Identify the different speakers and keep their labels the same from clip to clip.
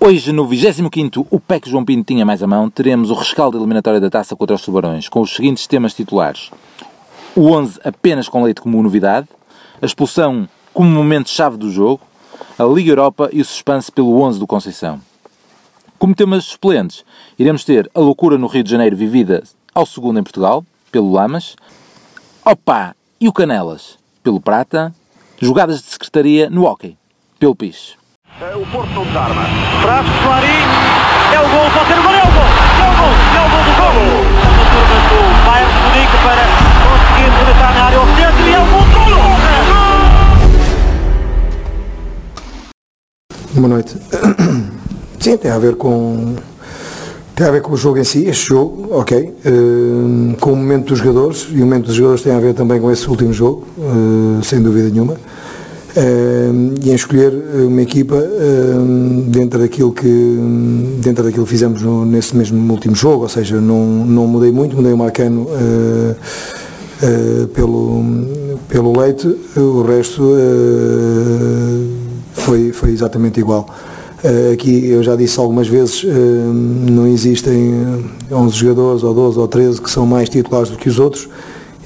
Speaker 1: Hoje, no 25º O PEC João Pinto tinha mais a mão, teremos o rescaldo eliminatório da taça contra os Tubarões, com os seguintes temas titulares. O 11 apenas com leite como novidade, a expulsão como momento-chave do jogo, a Liga Europa e o suspense pelo 11 do Conceição. Como temas suplentes, iremos ter a loucura no Rio de Janeiro vivida ao segundo em Portugal, pelo Lamas, Opa e o Canelas, pelo Prata, jogadas de secretaria no Hockey, pelo Pis.
Speaker 2: O Porto não desarma. Traz Clarim. É o gol, pode ser o gol, é o gol. É o gol, é o gol do gol. A turma do Bayern de Munique para conseguir rematar na área ao e é o gol do.
Speaker 3: Boa noite. Sim, tem a ver com tem a ver com o jogo em si, este jogo, ok, uh, com o momento dos jogadores e o momento dos jogadores tem a ver também com esse último jogo, uh, sem dúvida nenhuma. E em escolher uma equipa dentro daquilo que dentro daquilo que fizemos no, nesse mesmo último jogo, ou seja, não, não mudei muito, mudei o Marcano pelo, pelo Leite, o resto foi, foi exatamente igual. Aqui eu já disse algumas vezes, não existem 11 jogadores ou 12 ou 13 que são mais titulares do que os outros.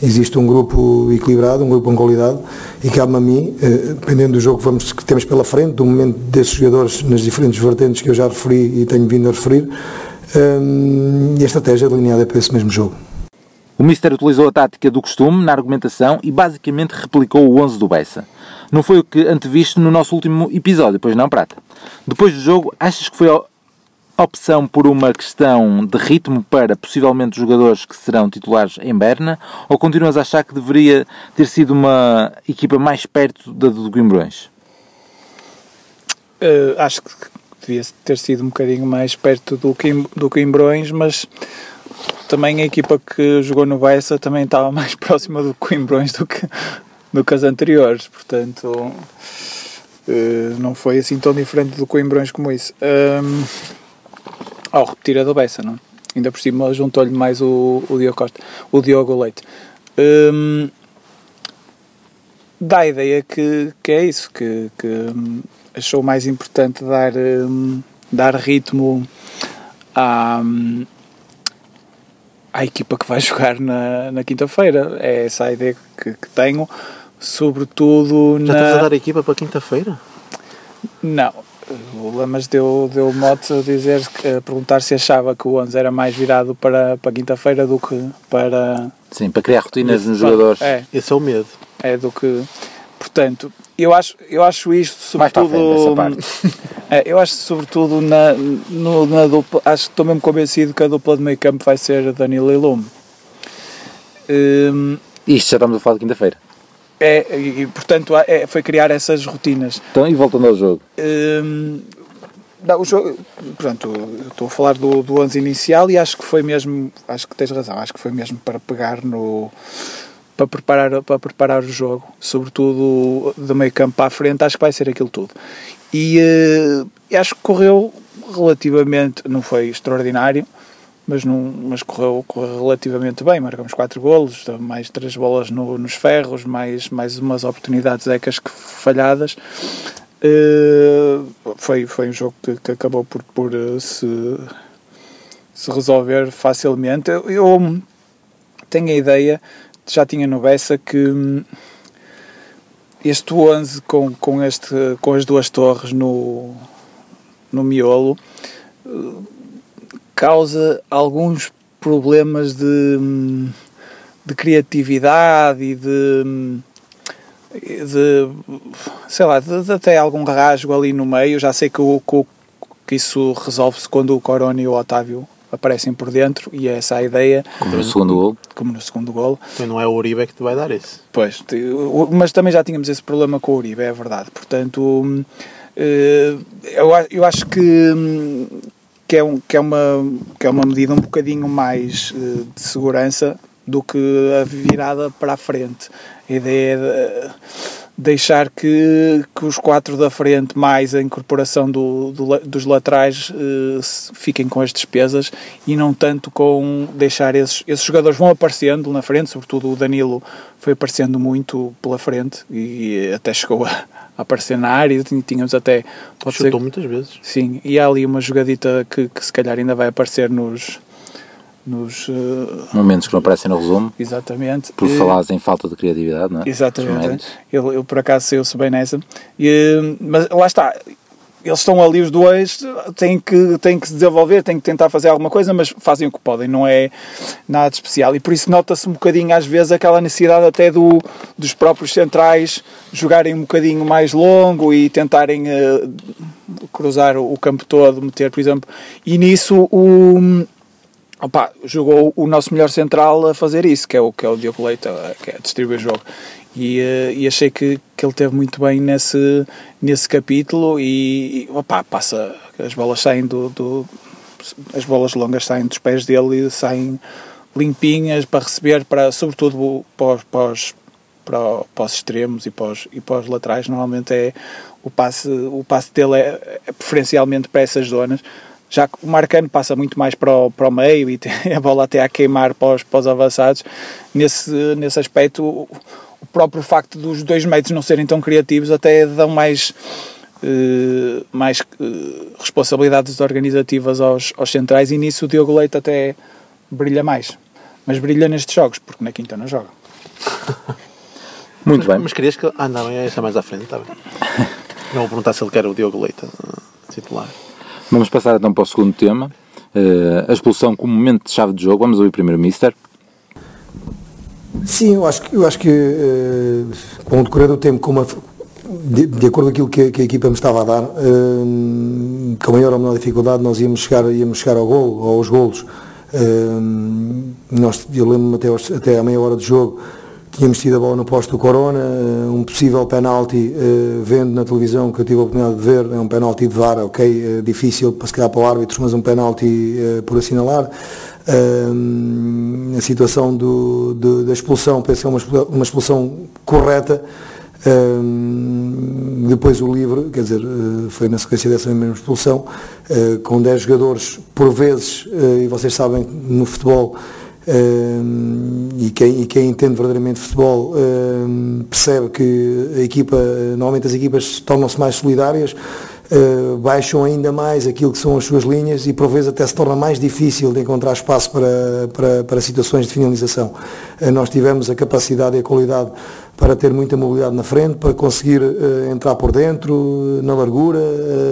Speaker 3: Existe um grupo equilibrado, um grupo com qualidade e cabe-me a mim, uh, dependendo do jogo que, vamos, que temos pela frente, do momento desses jogadores nas diferentes vertentes que eu já referi e tenho vindo a referir, e a estratégia delineada para esse mesmo jogo.
Speaker 1: O Mister utilizou a tática do costume na argumentação e basicamente replicou o 11 do Bessa. Não foi o que anteviste no nosso último episódio, pois não, Prata? Depois do jogo, achas que foi opção por uma questão de ritmo para possivelmente jogadores que serão titulares em Berna ou continuas a achar que deveria ter sido uma equipa mais perto da do Guimarães?
Speaker 4: Uh, acho que devia ter sido um bocadinho mais perto do, Quim, do Coimbrões, mas também a equipa que jogou no Bessa também estava mais próxima do Coimbrões do que, do que as anteriores, portanto uh, não foi assim tão diferente do Coimbrões como isso. Ao repetir a do Bessa, não? Ainda por cima juntou-lhe mais o, o Diogo Costa, o Diogo Leite. Um, dá a ideia que, que é isso, que, que um, achou mais importante dar, um, dar ritmo à, hum, à equipa que vai jogar na, na quinta-feira. É essa a ideia que, que tenho sobretudo
Speaker 5: Já
Speaker 4: na...
Speaker 5: estás a dar a equipa para quinta-feira?
Speaker 4: Não. O Lamas deu, deu mote a dizer, a perguntar se achava que o 11 era mais virado para, para quinta-feira do que para...
Speaker 1: Sim, para criar rotinas nos jogadores.
Speaker 4: É,
Speaker 5: Esse é o medo.
Speaker 4: é do que... Portanto, eu acho, eu acho isto sobretudo... É, eu acho sobretudo na, no, na dupla, acho que estou mesmo convencido que a dupla de meio campo vai ser Danilo e Lume. Hum,
Speaker 1: Isto já estamos a falar de quinta-feira.
Speaker 4: É, e, portanto é, foi criar essas rotinas.
Speaker 1: Então, e voltando ao jogo.
Speaker 4: Hum, não, o jogo, pronto, estou a falar do, do 11 inicial e acho que foi mesmo, acho que tens razão, acho que foi mesmo para pegar no para preparar, para preparar o jogo, sobretudo do meio campo para a frente, acho que vai ser aquilo tudo. E eh, acho que correu relativamente, não foi extraordinário, mas, não, mas correu, correu relativamente bem. Marcamos 4 golos, mais 3 bolas no- nos ferros, mais, mais umas oportunidades ecas que falhadas. Eh, foi, foi um jogo que, que acabou por, por eh, se, se resolver facilmente. Eu, eu tenho a ideia, já tinha no Bessa, que hum, este 11 com, com, este, com as duas torres no, no miolo eh, causa alguns problemas de, hum, de criatividade e de, hum, de sei lá, de, de até algum rasgo ali no meio. Já sei que, o, que, isso resolve-se quando o Corona e o Otávio aparecem por dentro e é essa a ideia,
Speaker 1: Como no segundo gol.
Speaker 4: como no segundo golo.
Speaker 5: Então não é o Uribe que te vai dar esse.
Speaker 4: Pois, mas também já tínhamos esse problema com o Uribe, é verdade. Portanto, hum, eh, eu, acho que, que, é um, que, é uma, que é uma medida um bocadinho mais eh, de segurança do que a virada para a frente. A ideia deixar que, que os quatro da frente, mais a incorporação do, do dos laterais, eh, fiquem com as despesas e não tanto com deixar esses, esses jogadores vão aparecendo na frente, sobretudo o Danilo foi aparecendo muito pela frente e até chegou a, a aparecer na área, tínhamos até pode ser,
Speaker 5: Chutou muitas vezes.
Speaker 4: sim, e há ali uma jogadita que, que se calhar ainda vai aparecer nos nos eh,
Speaker 1: Momentos que não aparecem no resumo,
Speaker 4: exatamente
Speaker 1: por
Speaker 4: Eh,
Speaker 1: falares em falta de criatividade, não é?
Speaker 4: Exatamente. Ele, ele por acaso saiu-se bem nessa. E, mas lá está. Eles estão ali os dois, têm que, têm que se desenvolver, têm que tentar fazer alguma coisa, mas fazem o que podem, não é nada de especial. E por isso nota-se um bocadinho, às vezes, aquela necessidade até do, dos próprios centrais jogarem um bocadinho mais longo e tentarem eh, cruzar o campo todo, meter, por exemplo. E nisso o, Opa, jogou o nosso melhor central a fazer isso, que é o, que é o Diogo Leite, eh, que é distribuir o jogo. E, eh, e achei que, que ele teve muito bem nesse, nesse capítulo e, opa, passa, as bolas saem do, do- as bolas longas saem dos pés dele e saem limpinhas para receber, para, sobretudo para, os- para, para os extremos e para os, e para os laterais, normalmente é o passe, o passe dele é, é preferencialmente para essas zonas já que o Marcano passa muito mais para o, para o meio e tem a bola até a queimar para os, para os avançados, nesse, nesse aspecto o, o próprio facto dos dois meios não serem tão criativos até dão mais, eh, mais eh, responsabilidades organizativas aos, aos centrais e nisso o Diogo Leite até brilha mais. Mas brilha nestes jogos, porque na quinta não joga.
Speaker 1: Muito bem.
Speaker 5: Mas querias que. Ah, não, é esta mais à frente, está bem. Não vou perguntar se ele quer o Diogo Leite eh, titular.
Speaker 1: Vamos passar então para o segundo tema. Eh, a expulsão como momento de chave de jogo. Vamos ouvir primeiro o Mister.
Speaker 3: Sim, eu acho que, eu acho que eh, com o decorrer do tempo, com uma, de, de acordo com aquilo que, que a equipa me estava a dar, eh, com maior ou menor dificuldade, nós íamos chegar, íamos chegar ao gol, aos golos. Eh, nós, eu lembro-me até, até à meia hora de jogo, tínhamos tido a bola no posto do Corona, eh, um possível penalti, eh, vendo na televisão que eu tive a oportunidade de ver, é um penalti de VAR, ok, eh, difícil para se calhar para o árbitro, mas um penalti por assinalar. Hum, a situação do, da expulsão, penso que é uma expulsão, correta. Hum, depois o livre, quer dizer, foi na sequência dessa mesma expulsão, com 10 jogadores, por vezes, e vocês sabem, no futebol, e, quem, e quem entende verdadeiramente futebol hum, percebe que a equipa, normalmente as equipas tornam-se mais solidárias, Uh, baixam ainda mais aquilo que são as suas linhas e por vezes até se torna mais difícil de encontrar espaço para, para, para situações de finalização. Uh, nós tivemos a capacidade e a qualidade para ter muita mobilidade na frente, para conseguir uh, entrar por dentro, na largura,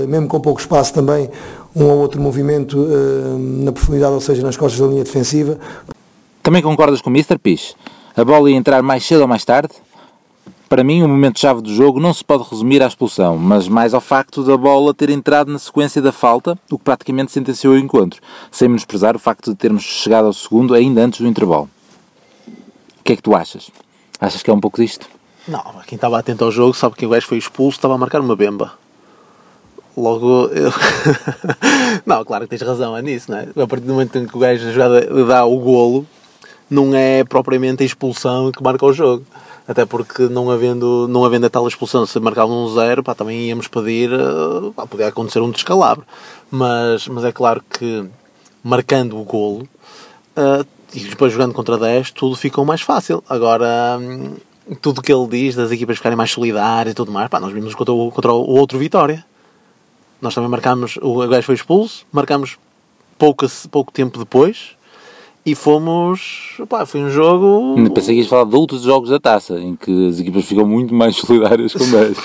Speaker 3: mesmo com pouco espaço também, um ou outro movimento na profundidade, ou seja, nas costas da linha defensiva.
Speaker 1: Também concordas com o Mister Pis? A bola ia entrar mais cedo ou mais tarde? Para mim, o momento-chave do jogo não se pode resumir à expulsão, mas mais ao facto da bola ter entrado na sequência da falta, o que praticamente sentenciou o encontro, sem menosprezar o facto de termos chegado ao segundo ainda antes do intervalo. O que é que tu achas? Achas que é um pouco disto?
Speaker 5: Não, quem estava atento ao jogo sabe que o gajo foi expulso, estava a marcar uma bemba. Logo, eu... não, claro que tens razão, é nisso, não é? A partir do momento em que o gajo a jogada dá o golo, não é propriamente a expulsão que marca o jogo. Até porque não havendo, não havendo a tal expulsão, se marcava um zero, pá, também íamos pedir, eh, pá, podia acontecer um descalabro. Mas, mas é claro que marcando o golo, eh, e depois jogando contra 10, tudo ficou mais fácil. Agora, hum, tudo o que ele diz das equipas ficarem mais solidárias e tudo mais, pá, nós vimos contra o, contra o outro Vitória. Nós também marcámos, o gajo foi expulso, marcámos pouco, pouco tempo depois e fomos. Foi um jogo.
Speaker 1: Ainda Pensei que ias falar de outros jogos da taça, em que as equipas ficam muito mais solidárias com 10.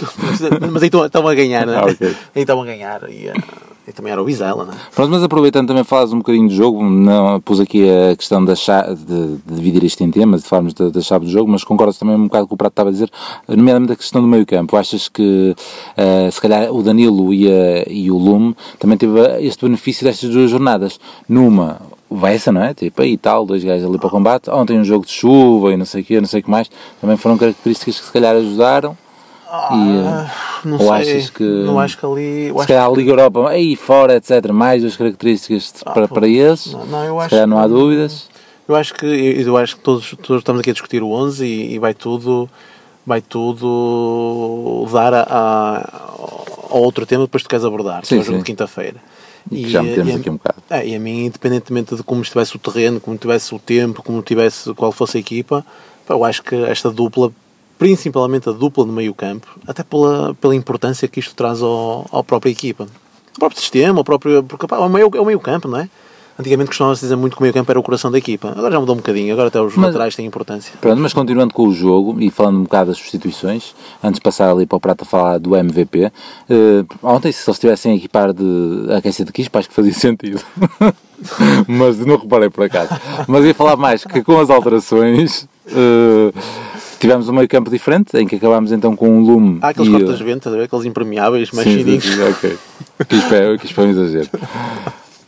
Speaker 5: Mas aí estão a ganhar, né?
Speaker 1: Ah, ok.
Speaker 5: Aí estão a ganhar. E, eh, e também era o Bizela, né?
Speaker 1: Pronto, mas aproveitando também falas um bocadinho do jogo, não pus aqui a questão da chave, de, de dividir isto em temas, de falarmos da, da chave do jogo, mas concordo também um bocado com o Prato estava a dizer, nomeadamente a questão do meio campo. Achas que eh, se calhar o Danilo e, a- e o Lume também teve este benefício destas duas jornadas? Numa, o Bessa, não é? Tipo, aí tal, dois gajos ali para o combate. Ontem um jogo de chuva e não sei o quê, não sei o que mais. Também foram características que se calhar ajudaram. E, eh,
Speaker 5: Não
Speaker 1: ou
Speaker 5: sei.
Speaker 1: achas que-
Speaker 5: Não acho que ali.
Speaker 1: se calhar a Liga Europa, aí fora, etc. Mais duas características de- para, para esses.
Speaker 5: não, não, eu
Speaker 1: se
Speaker 5: acho
Speaker 1: calhar não há
Speaker 5: que-
Speaker 1: dúvidas.
Speaker 5: Eu acho que, eu acho que todos, todos estamos aqui a discutir o 11 e, e vai tudo vai tudo dar a, a- ao outro tema que depois tu queres abordar, que
Speaker 1: Sim,
Speaker 5: é o jogo
Speaker 1: sim.
Speaker 5: de quinta-feira.
Speaker 1: E que já metemos
Speaker 5: a-
Speaker 1: aqui um bocado.
Speaker 5: é, e a mim, independentemente de como estivesse o terreno, como tivesse o tempo, como tivesse qual fosse a equipa, eu acho que esta dupla, principalmente a dupla no meio campo, até pela, pela importância que isto traz ao, à própria equipa. O próprio sistema, o próprio, porque pá, é o é o meio campo, não é? Antigamente costumava-se dizer muito que o meio campo era o coração da equipa. Agora já mudou um bocadinho, agora até os
Speaker 1: Mas-
Speaker 5: laterais têm importância.
Speaker 1: Pronto, mas continuando com o jogo e falando um bocado das substituições, antes de passar ali para o prato a falar do MVP, eh, ontem se eles estivessem a equipar de aquecer de quispa, acho que fazia sentido. mas não reparei por acaso. Mas ia falar mais que com as alterações eh, tivemos um meio campo diferente, em que acabámos então com um lume
Speaker 5: Há aqueles
Speaker 1: e,
Speaker 5: cortas-ventos, estás a ver? aqueles impermeáveis, mais fininhos.
Speaker 1: ok. Quispa é, quispa é um exagero.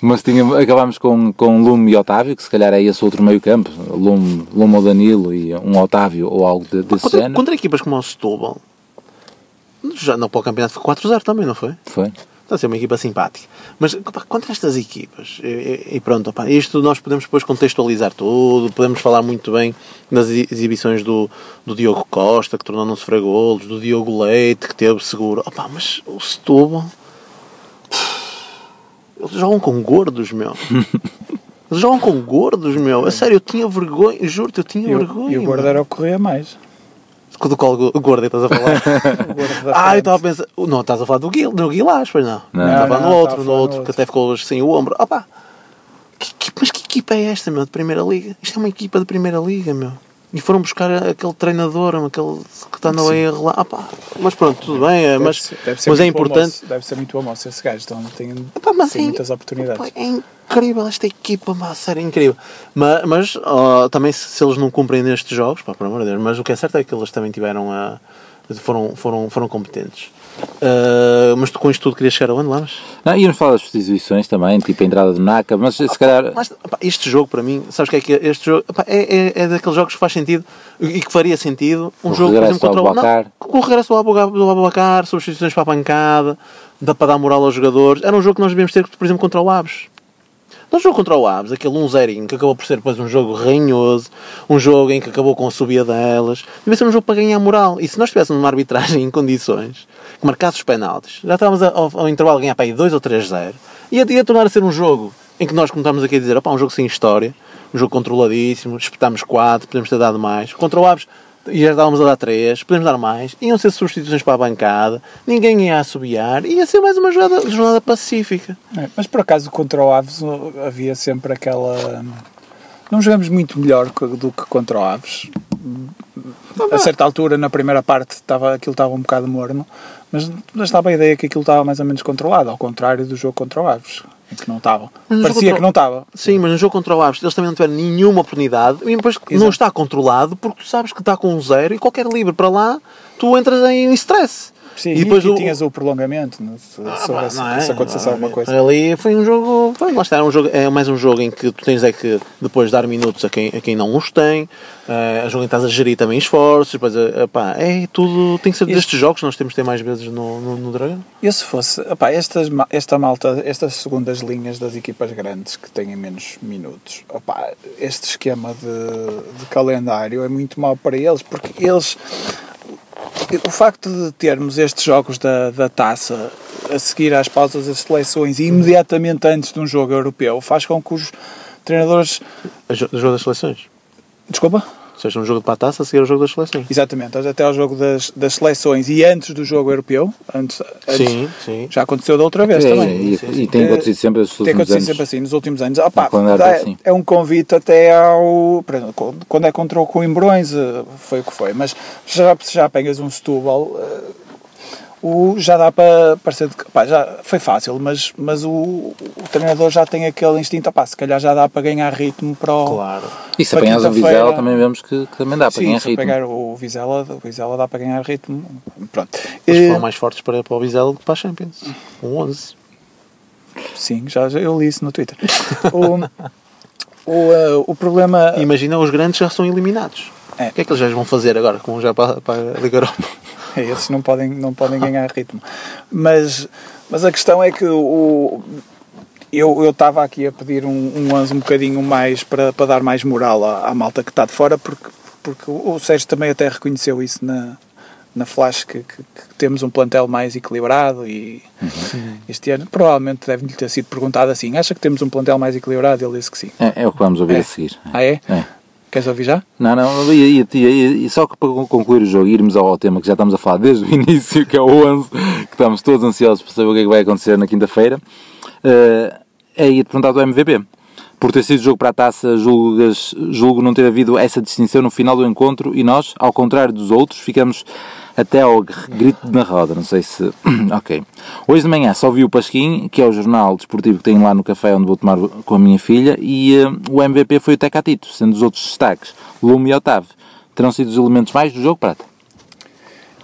Speaker 1: Mas tinha, acabámos com, com Lume e Otávio, que se calhar é esse outro meio campo, Lume, Lume ou Danilo e um Otávio ou algo de- desse
Speaker 5: Contra,
Speaker 1: género.
Speaker 5: contra equipas como o Setúbal, já não para o campeonato foi 4-0 também, não foi?
Speaker 1: Foi.
Speaker 5: Está a ser uma equipa simpática. Mas pá, contra estas equipas, e, e- pronto, pá, isto nós podemos depois contextualizar tudo, podemos falar muito bem exi- exibições do, do Diogo Costa, que tornou não sofrer golos, do Diogo Leite, que teve seguro. Opá, mas o Setúbal. Eles jogam com gordos, meu. Eles jogam com gordos, meu. A sério, eu tinha vergonha, juro-te, eu tinha vergonha.
Speaker 4: e o gordo era o que corria mais.
Speaker 5: Do qual go- gordo é estás a falar? Ah, eu estava a pensar. Não, estás a falar do, Guil, do Guilás, pois não.
Speaker 1: Não.
Speaker 5: Estava
Speaker 4: Não,
Speaker 5: no outro, no outro, que até ficou sem o ombro. Opa! Que, que- mas que equipa é esta, meu, de Primeira Liga? Isto é uma equipa de Primeira Liga, meu. E foram buscar aquele treinador, aquele que está no erro lá. Opa, mas pronto, tudo bem, é,
Speaker 4: Deve
Speaker 5: mas,
Speaker 4: ser- deve ser
Speaker 5: mas é
Speaker 4: muito
Speaker 5: importante.
Speaker 4: deve ser muito almoço esse gajo, então tem,
Speaker 5: mas
Speaker 4: tem
Speaker 5: é-
Speaker 4: muitas oportunidades.
Speaker 5: É incrível esta equipa, pá, sério, é incrível. Mas, mas ó, também se, se eles não cumprem nestes jogos, pá, por amor de Deus, mas o que é certo é que eles também tiveram a. foram, foram, foram competentes. Ah, mas tu com isto tudo querias chegar aonde, Lamas?
Speaker 1: Não, íamos falar das substituições também, tipo a entrada do Naka, mas se calhar.
Speaker 5: Mas, pá, este jogo para mim, sabes o que é que é? Este jogo pá, é, é, é daqueles jogos que faz sentido e que faria sentido um
Speaker 1: O
Speaker 5: jogo, por exemplo, contra o. Não, com o regresso do Abubacar, substituições para a pancada, dá para dar moral aos jogadores. Era um jogo que nós devíamos ter, por exemplo, contra o Aves. No jogo contra o Aves, aquele 1-0 que acabou por ser depois um jogo ranhoso, um jogo em que acabou com a subida delas, devia ser um jogo para ganhar moral. E se nós tivéssemos uma arbitragem em condições que marcasse os penaltis, já estávamos ao, ao intervalo a ganhar para aí 2 ou 3-0, ia, ia tornar a ser um jogo em que nós começámos aqui a dizer, opá, um jogo sem história, um jogo controladíssimo, espetámos 4, podemos ter dado mais. Contra o Aves, já estávamos a dar 3, podemos dar mais, iam ser substituições para a bancada, ninguém ia assobiar, ia ser mais uma jornada, jornada pacífica.
Speaker 4: É, mas por acaso contra o Aves havia sempre aquela. Não jogamos muito melhor do que contra o Aves. A certa altura, na primeira parte, estava, aquilo estava um bocado morno, mas mas estava a ideia que aquilo estava mais ou menos controlado, ao contrário do jogo contra o Aves, em que não estava. Parecia
Speaker 5: contra
Speaker 4: que não estava.
Speaker 5: Sim, mas no jogo contra o Aves eles também não tiveram nenhuma oportunidade e depois não
Speaker 4: Exato.
Speaker 5: está controlado porque tu sabes que está com um zero e qualquer livre para lá tu entras em stress.
Speaker 4: Sim,
Speaker 5: e
Speaker 4: e,
Speaker 5: depois
Speaker 4: aqui
Speaker 5: o-
Speaker 4: tinhas o prolongamento, não, se,
Speaker 5: Ah,
Speaker 4: se, houvesse-
Speaker 5: não é?
Speaker 4: se acontecesse alguma coisa.
Speaker 5: Ali foi um jogo. Foi, lá está, é, um jogo, é mais um jogo em que tu tens é que depois dar minutos a quem, a quem não os tem, é um jogo em que estás a gerir também esforços, depois, eh, pá, é tudo. Tem que ser
Speaker 4: Este-
Speaker 5: destes jogos que nós temos de ter mais vezes no, no, no Dragão.
Speaker 4: E se fosse, opá, estas, esta malta, estas segundas linhas das equipas grandes que têm menos minutos, opá, este esquema de, de calendário é muito mau para eles, porque eles, o facto de termos estes jogos da, da taça a seguir às pausas das seleções e imediatamente antes de um jogo europeu faz com que os treinadores.
Speaker 5: O jo- o jogo das seleções.
Speaker 4: Desculpa?
Speaker 5: Ou seja, um jogo de pataça a seguir ao jogo das seleções.
Speaker 4: Exatamente, até ao jogo das, das seleções e antes do jogo europeu. Antes, antes-
Speaker 5: Sim, sim.
Speaker 4: Já aconteceu da outra vez
Speaker 1: É,
Speaker 4: também.
Speaker 1: e, e tem acontecido sempre nos
Speaker 4: Tem
Speaker 1: últimos
Speaker 4: acontecido
Speaker 1: anos.
Speaker 4: sempre assim nos últimos anos. Opa,
Speaker 1: O calendário
Speaker 4: dá-
Speaker 1: é assim.
Speaker 4: é um convite até ao. Quando é contra o Coimbrões, eh, foi o que foi. Mas já, se já apanhas um Setúbal, eh, o, já dá para parecer. de que- pá, já foi fácil, mas, mas o, o treinador já tem aquele instinto. Opá, se calhar já dá para ganhar ritmo para o.
Speaker 5: Claro.
Speaker 1: E se apanhas o Vizela também vemos que, que também dá para
Speaker 4: Sim,
Speaker 1: ganhar
Speaker 4: se
Speaker 1: ritmo.
Speaker 4: pegar o Vizela, o Vizela dá para ganhar ritmo. Pronto.
Speaker 5: Eles foram mais fortes para, para o Vizela do que para a Champions. Um 11.
Speaker 4: Sim, já, já eu li isso no Twitter. o, o, eh, o problema.
Speaker 5: Imagina, os grandes já são eliminados.
Speaker 4: É.
Speaker 5: O que é que eles já vão fazer agora, com já para, para a Liga Europa?
Speaker 4: Esses não podem, não podem ganhar ritmo. Mas, mas a questão é que o, eu eu estava aqui a pedir um, um 11 um bocadinho mais para, para dar mais moral à, à malta que está de fora, porque, porque o Sérgio também até reconheceu isso na, na flash que, que- que temos um plantel mais equilibrado e este ano provavelmente deve-lhe ter sido perguntado assim, acha que temos um plantel mais equilibrado? Ele disse que sim.
Speaker 1: É, é o que vamos ouvir
Speaker 4: É.
Speaker 1: a seguir.
Speaker 4: Ah é?
Speaker 1: É.
Speaker 4: Queres ouvir já?
Speaker 1: Não, não, e, e- e- e só que para concluir o jogo irmos ao tema que já estamos a falar desde o início, que é o 11, que estamos todos ansiosos para saber o que é que vai acontecer na quinta-feira, eh, é ir perguntar do MVP. Por ter sido jogo para a taça, julgas, julgo não ter havido essa distinção no final do encontro e nós, ao contrário dos outros, ficamos até ao grito na roda. Não sei se. ok. Hoje de manhã só vi o Pasquim, que é o jornal desportivo que tenho lá no café onde vou tomar com a minha filha, e eh, o MVP foi o Tecatito, sendo os outros destaques Lume e Otávio. Terão sido os elementos mais do jogo prata.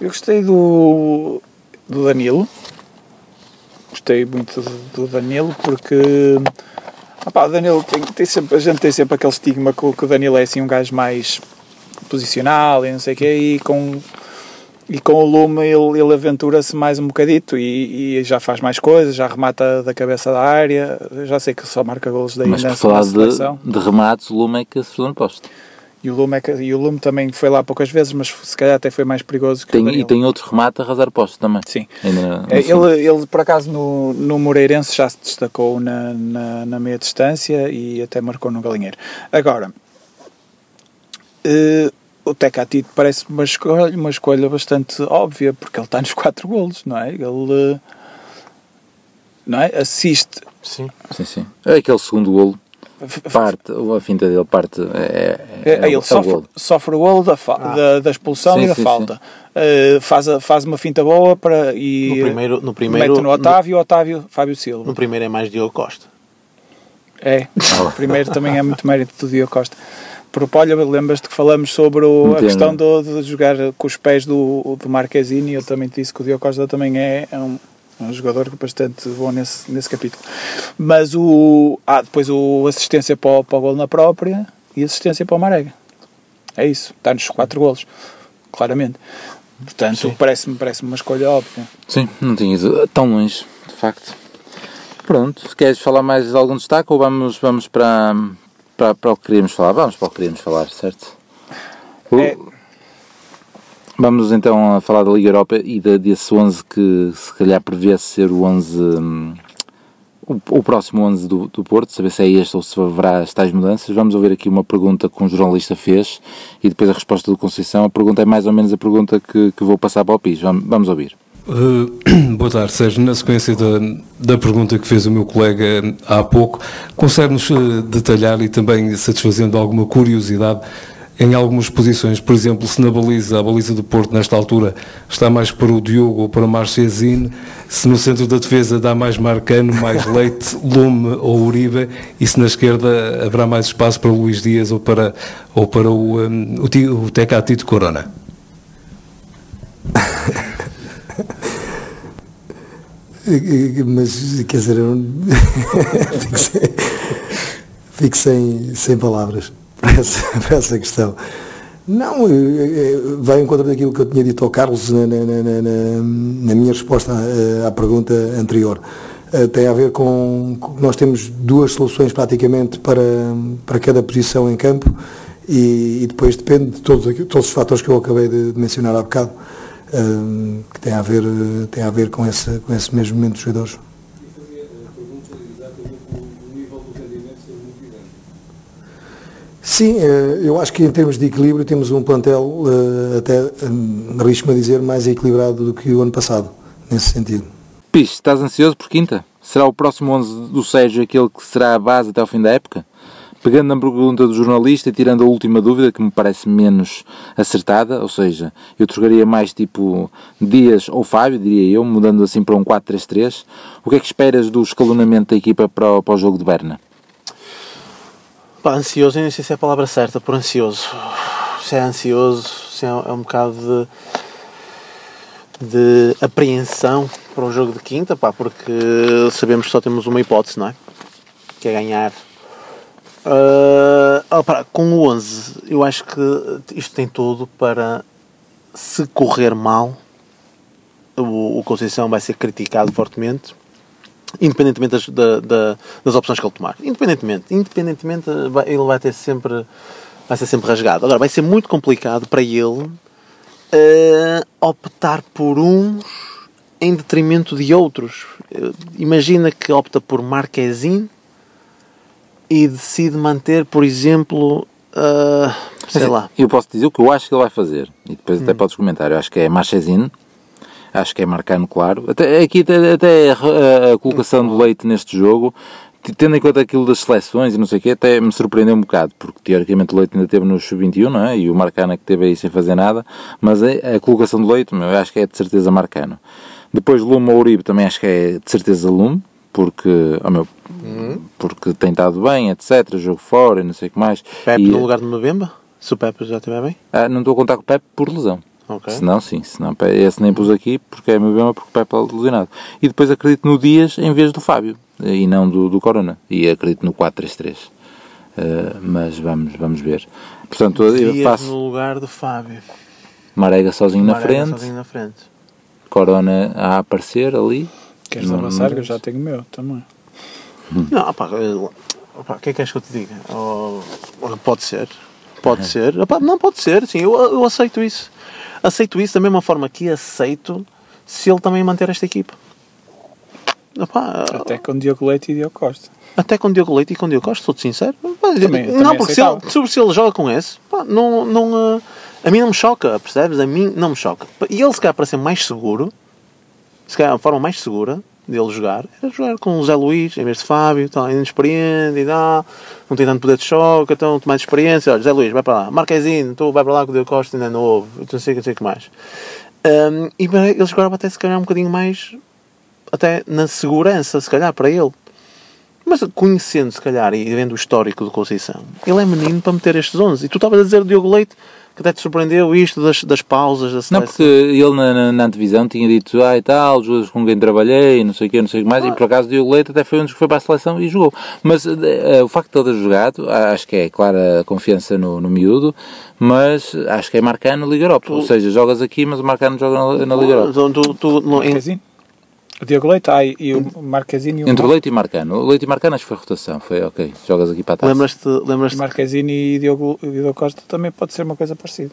Speaker 4: Eu gostei do, do Danilo. Gostei muito do Danilo porque opá, o Danilo tem, tem sempre, a gente tem sempre aquele estigma que, o- que o Danilo é assim um gajo mais posicional e não sei o quê e com, e com o Lume ele, ele aventura-se mais um bocadito e, e já faz mais coisas, já remata da cabeça da área, já sei que só marca golos daí
Speaker 1: Mas por falar de, de remates, o Lume é que acertou no posto.
Speaker 4: E o, Lume é que- e o Lume também foi lá poucas vezes, mas se calhar até foi mais perigoso que o
Speaker 1: Tem,
Speaker 4: Danilo.
Speaker 1: e tem outro remate a arrasar posto também.
Speaker 4: Sim.
Speaker 1: Ainda no- no
Speaker 4: É. Ele, ele, por acaso, no, no Moreirense já se destacou na, na, na meia distância e até marcou no Galinheiro. Agora, eh, o Tecatito parece uma escolha, uma escolha bastante óbvia, porque ele está nos quatro golos, não é? Ele eh, não é? assiste.
Speaker 5: Sim.
Speaker 1: Sim, sim. É aquele segundo golo. Parte, a finta dele parte. É, é,
Speaker 4: É,
Speaker 1: é é
Speaker 4: ele
Speaker 1: o
Speaker 4: sofre,
Speaker 1: golo.
Speaker 4: sofre o golo da, fa- da, da expulsão
Speaker 1: Sim,
Speaker 4: e da
Speaker 1: sim,
Speaker 4: falta. Eh, faz, a- faz uma finta boa para, e
Speaker 5: No primeiro, no primeiro,
Speaker 4: mete no Otávio e o Otávio Fábio Silva.
Speaker 5: no primeiro é mais Diogo Costa.
Speaker 4: É, o primeiro também é muito mérito do Diogo Costa. Por olha, lembras-te que falamos sobre o- a questão do- de jogar com os pés do, do Marquezine e eu também te disse que o Diogo Costa também é, é um, um jogador bastante bom nesse, nesse capítulo. Mas o, há depois o assistência para o, para o gol na própria e assistência para o Marega. É isso, está nos quatro golos, claramente. Portanto, parece-me parece uma escolha óbvia.
Speaker 1: Sim, não tinha ido tão longe, de facto. Pronto, se queres falar mais de algum destaque ou vamos, vamos para, para, para o que queríamos falar? Vamos para o que queríamos falar, certo?
Speaker 4: É.
Speaker 1: Vamos então a falar da Liga Europa e da, desse 11 que se calhar prevê ser o 11, hum, o, o próximo 11 do, do Porto, saber se é este ou se haverá as tais mudanças. Vamos ouvir aqui uma pergunta que um jornalista fez e depois a resposta do Conceição. A pergunta é mais ou menos a pergunta que, que vou passar para o PIS. Vamos, vamos ouvir.
Speaker 6: Uh, boa tarde, Sérgio. Na sequência da, da pergunta que fez o meu colega há pouco, consegue-nos uh, detalhar e também satisfazendo alguma curiosidade em algumas posições, por exemplo, se na baliza, a baliza do Porto nesta altura está mais para o Diogo ou para o Marchesine, se no centro da defesa dá mais Marcano, mais Leite, Lume ou Uribe e se na esquerda haverá mais espaço para o Luís Dias ou para, ou para o, um, o, o Tecatito Corona.
Speaker 3: Mas, quer dizer, eu fico, sem, fico sem, sem palavras para essa, para essa questão. Não, eh, eh, vai em contra daquilo que eu tinha dito ao Carlos na, na- na- na- minha resposta à, à pergunta anterior. Eh, Tem a ver com, nós temos duas soluções praticamente para, para cada posição em campo e, e depois depende de todos, todos os fatores que eu acabei de, de mencionar há bocado, eh, que tem a ver, eh, tem a ver com, esse, com esse mesmo momento dos jogadores. Sim, eh, eu acho que em termos de equilíbrio temos um plantel eh, até, hum, arrisco-me a dizer, mais equilibrado do que o ano passado, nesse sentido.
Speaker 1: Pis, estás ansioso por quinta? Será o próximo 11 do Sérgio aquele que será a base até ao fim da época? Pegando na pergunta do jornalista e tirando a última dúvida, que me parece menos acertada, ou seja, eu trocaria mais tipo Dias ou Fábio, diria eu, mudando assim para um 4-3-3. O que é que esperas do escalonamento da equipa para o, para o jogo de Berna?
Speaker 5: Pá, ansioso, eu nem sei se é a palavra certa, por ansioso. Se é ansioso, se é, é um bocado de, de apreensão para o jogo de quinta, pá, porque sabemos que só temos uma hipótese, não é? Que é ganhar. Ah, ah, pá, com o 11, eu acho que isto tem tudo para, se correr mal, o, o Conceição vai ser criticado fortemente independentemente das, da- da- das opções que ele tomar. Independentemente, independentemente ele vai ter sempre vai ser sempre rasgado. Agora vai ser muito complicado para ele eh, optar por uns em detrimento de outros. Eh, Imagina que opta por Marquezine e decide manter, por exemplo, eh, sei lá.
Speaker 1: Eu posso dizer o que eu acho que ele vai fazer. E depois até podes comentar. Eu acho que é Marchesino. Acho que é Marcano, claro. Até, aqui até, até a, a colocação do Leite neste jogo, tendo em conta aquilo das seleções e não sei o quê, até me surpreendeu um bocado, porque teoricamente o Leite ainda teve no Sub-21, não é? E o Marcano é que teve aí sem fazer nada. Mas a, a colocação do Leite, meu, eu acho que é de certeza Marcano. Depois Lume ou Uribe também acho que é de certeza Lume, porque, oh meu, porque tem estado bem, etc. Jogo fora e não sei o que mais.
Speaker 5: Pepe
Speaker 1: E-
Speaker 5: no lugar de Mbemba? Se o Pepe já estiver bem?
Speaker 1: ah, não estou a contar com o Pepe por lesão.
Speaker 5: Ok.
Speaker 1: Se não, sim. Se não, esse nem pus aqui porque é meu bem, porque o Pepe é lesionado. E depois acredito no Dias em vez do Fábio eh, e não do, do Corona. E acredito no 4-3-3. Eh, mas vamos, vamos ver. Portanto, eu
Speaker 5: Dias
Speaker 1: faço
Speaker 5: no lugar do Fábio.
Speaker 1: Marega sozinho na
Speaker 5: Marega
Speaker 1: frente,
Speaker 5: sozinho na frente.
Speaker 1: Corona a aparecer ali.
Speaker 4: Queres
Speaker 1: Não-
Speaker 4: avançar?
Speaker 1: não-
Speaker 4: Eu já tenho o meu também.
Speaker 5: Não, opá, eh, opá, o que é que queres que eu te diga? Oh, pode ser. Pode ser. Opá, não, pode ser, sim. Eu, eu aceito isso. Aceito isso da mesma forma que aceito se ele também manter esta equipa. Opá,
Speaker 4: Até com Diogo Leite e Diogo Costa.
Speaker 5: até com Diogo Leite e com Diogo Costa, sou-te sincero. Pá,
Speaker 4: Também-
Speaker 5: não,
Speaker 4: também
Speaker 5: porque se ele, sobre se ele joga com esse, pá, não, não, eh, a mim não me choca, percebes? A mim não me choca. E ele, se calhar, para ser mais seguro, se calhar a forma mais segura dele jogar era jogar com o Zé Luís em vez de Fábio, tá, inexperiente, e dá, não tem tanto poder de choque, então tem mais experiência. Olha, Zé Luís, vai para lá, Marquezinho, tu vai para lá que o Diogo Costa ainda é novo, não sei não sei o que mais. Um, e ele jogava até se calhar um bocadinho mais até na segurança, se calhar, para ele. Mas conhecendo, se calhar, e vendo o histórico do Conceição, ele é menino para meter estes 11. E tu estavas a dizer o Diogo Leite, que até te surpreendeu isto das, das pausas, da
Speaker 1: Não,
Speaker 5: seleção.
Speaker 1: porque ele na, na, na antevisão tinha dito, ah e tal, jogadores com quem trabalhei, não sei o que, não sei o que mais, e por acaso o Diogo Leite até foi um dos que foi para a seleção e jogou. Mas eh, o facto de ele ter jogado, ah, acho que é clara a confiança no, no miúdo, mas acho que é Marcano Liga Europa. Ou seja, jogas aqui, mas o Marcano joga na, na Liga Europa.
Speaker 5: Então, tu, tu, não- em-
Speaker 4: Marquezine. O Diogo Leite ah, e o Marquezine e o
Speaker 1: Entre o Leite e Marcano. O Leite e Marcano acho que foi rotação, foi ok, jogas aqui para a taça.
Speaker 5: lembras-te, lembras-te
Speaker 4: Marquezine e Diogo, e Diogo Costa também pode ser uma coisa parecida.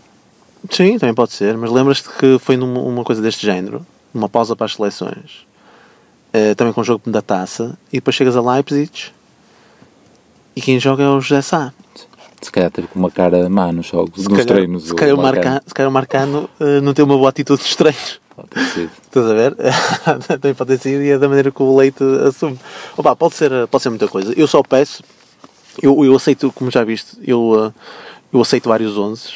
Speaker 5: Sim, também pode ser, mas lembras-te que foi numa uma coisa deste género, numa pausa para as seleções, eh, também com o jogo da taça, e depois chegas a Leipzig e quem joga é o José Sá.
Speaker 1: Se calhar teve com uma cara má nos jogos,
Speaker 5: Se
Speaker 1: nos
Speaker 5: calhar,
Speaker 1: treinos.
Speaker 5: se calhar o Marcano, se calhar o Marcano eh, não tem uma boa atitude nos treinos.
Speaker 1: Pode ter sido.
Speaker 5: Estás a ver? também pode ter sido e é da maneira que o Leite assume. Opa, pode, ser, pode ser muita coisa. Eu só peço, eu, eu aceito, como já viste, eu, eh, eu aceito vários 11.